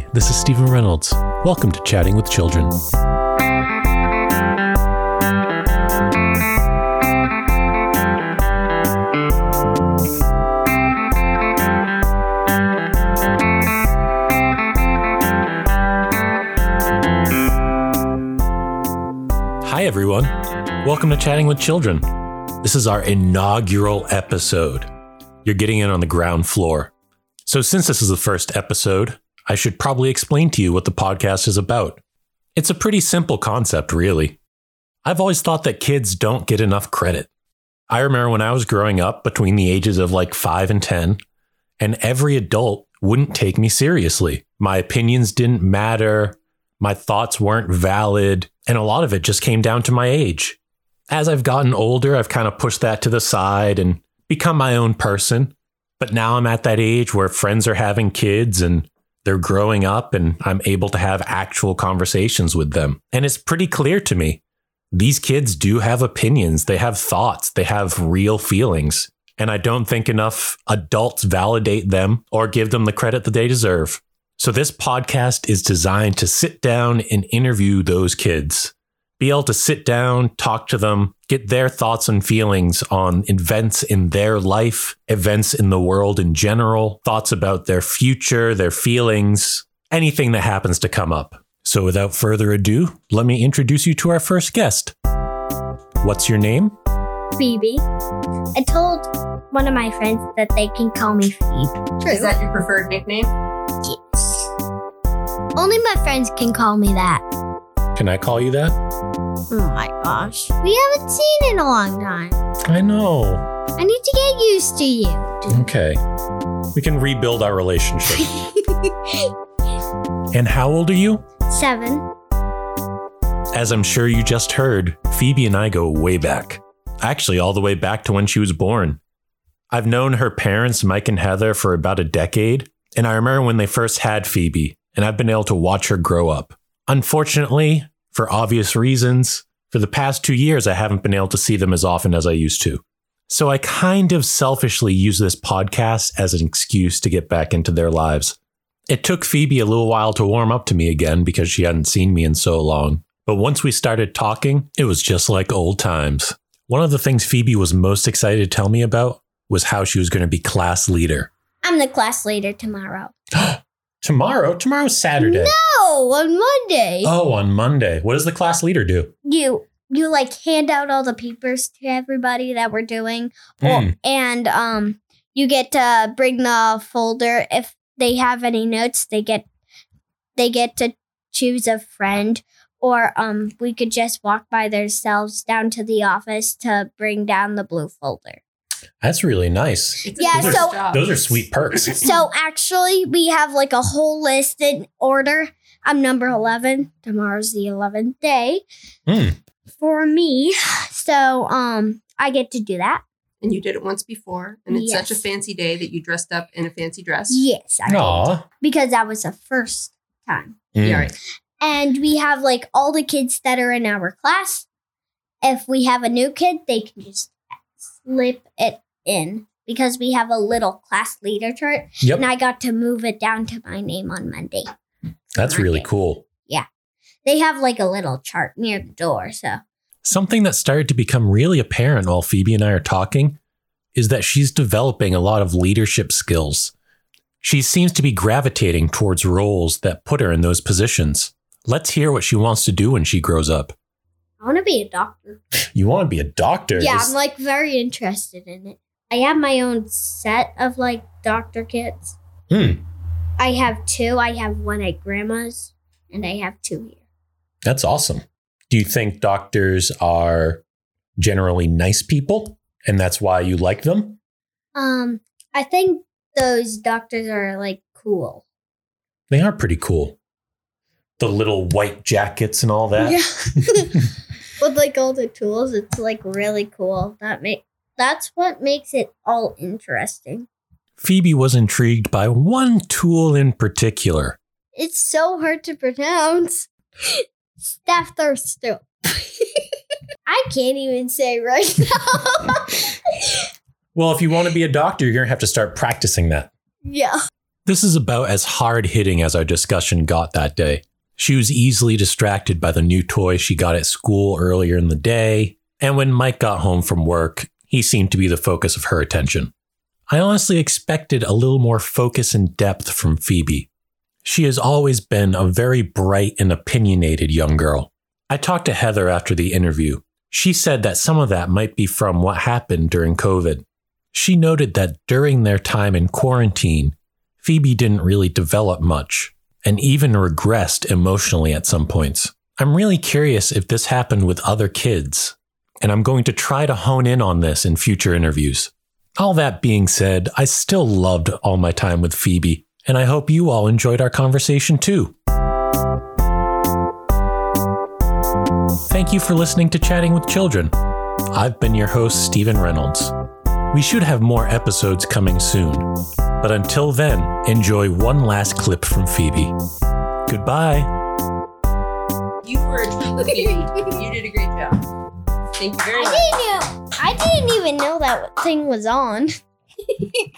Hi, this is Stephen Reynolds. Welcome to Chatting with Children. Hi, everyone. Welcome to Chatting with Children. This is our inaugural episode. You're getting in on the ground floor. So, since this is the first episode, I should probably explain to you what the podcast is about. It's a pretty simple concept, really. I've always thought that kids don't get enough credit. I remember when I was growing up between the ages of like 5 and 10, and every adult wouldn't take me seriously. My opinions didn't matter, my thoughts weren't valid, and a lot of it just came down to my age. As I've gotten older, I've kind of pushed that to the side and become my own person. But now I'm at that age where friends are having kids and they're growing up, and I'm able to have actual conversations with them. And it's pretty clear to me these kids do have opinions, they have thoughts, they have real feelings. And I don't think enough adults validate them or give them the credit that they deserve. So, this podcast is designed to sit down and interview those kids, be able to sit down, talk to them, get their thoughts and feelings on events in their life, events in the world in general, thoughts about their future, their feelings, anything that happens to come up. So, without further ado, let me introduce you to our first guest. What's your name? Phoebe. I told one of my friends that they can call me Phoebe. Is that your preferred nickname? Yes. Only my friends can call me that. Can I call you that? Oh my gosh. We haven't seen in a long time. I know. I need to get used to you. Okay. We can rebuild our relationship. and how old are you? Seven. As I'm sure you just heard, Phoebe and I go way back. Actually, all the way back to when she was born. I've known her parents, Mike and Heather, for about a decade, and I remember when they first had Phoebe, and I've been able to watch her grow up. Unfortunately, for obvious reasons, for the past two years, I haven't been able to see them as often as I used to. So I kind of selfishly use this podcast as an excuse to get back into their lives. It took Phoebe a little while to warm up to me again because she hadn't seen me in so long. But once we started talking, it was just like old times. One of the things Phoebe was most excited to tell me about was how she was going to be class leader. I'm the class leader tomorrow. Tomorrow? Tomorrow's Saturday. No, on Monday. Oh, on Monday. What does the class leader do? You you like hand out all the papers to everybody that we're doing. Or- Mm. and um you get to bring the folder if they have any notes they get they get to choose a friend or um we could just walk by themselves down to the office to bring down the blue folder That's really nice. It's Yeah, good so- job. Those are sweet perks. so actually we have like a whole list in order i'm number 11 tomorrow's the 11th day Hmm. for me so um i get to do that And you did it once before, and it's such a Yes. fancy day that you dressed up in a fancy dress. yes I did. Aw. because that was the first time Mm. Yeah, right. and we have like all the kids that are in our class. If we have a new kid, they can just slip it in because we have a little class leader chart, Yep. and I got to move it down to my name on Monday. That's really cool. Yeah. They have like a little chart near the door, so Something that started to become really apparent while Phoebe and I are talking is that she's developing a lot of leadership skills. She seems to be gravitating towards roles that put her in those positions. Let's hear what she wants to do when she grows up. I want to be a doctor. You want to be a doctor? Yeah, Is- I'm like very interested in it. I have my own set of like doctor kits. Hmm, I have two. I have one at grandma's, and I have two here. that's awesome. Do you think doctors are generally nice people and that's why you like them? Um, I think those doctors are like cool. They are pretty cool. The little white jackets and all that. Yeah. With like all the tools, it's like really cool. That make that's what makes it all interesting. Phoebe was intrigued by one tool in particular. It's so hard to pronounce. Stethoscope. I can't even say right now. Well, if you want to be a doctor, you're going to have to start practicing that. yeah. This is about as hard hitting as our discussion got that day. She was easily distracted by the new toy she got at school earlier in the day, and when Mike got home from work, he seemed to be the focus of her attention. I honestly expected a little more focus and depth from Phoebe. She has always been a very bright and opinionated young girl. I talked to Heather after the interview. She said that some of that might be from what happened during COVID. She noted that during their time in quarantine, Phoebe didn't really develop much and even regressed emotionally at some points. I'm really curious if this happened with other kids, and I'm going to try to hone in on this in future interviews. All that being said, I still loved all my time with Phoebe, and I hope you all enjoyed our conversation too. Thank you for listening to Chatting with Children. I've been your host, Stephen Reynolds. We should have more episodes coming soon, but until then, enjoy one last clip from Phoebe. Goodbye. You were a true Phoebe. You did a great job. Thank you very I much. didn't know. I didn't even know that thing was on.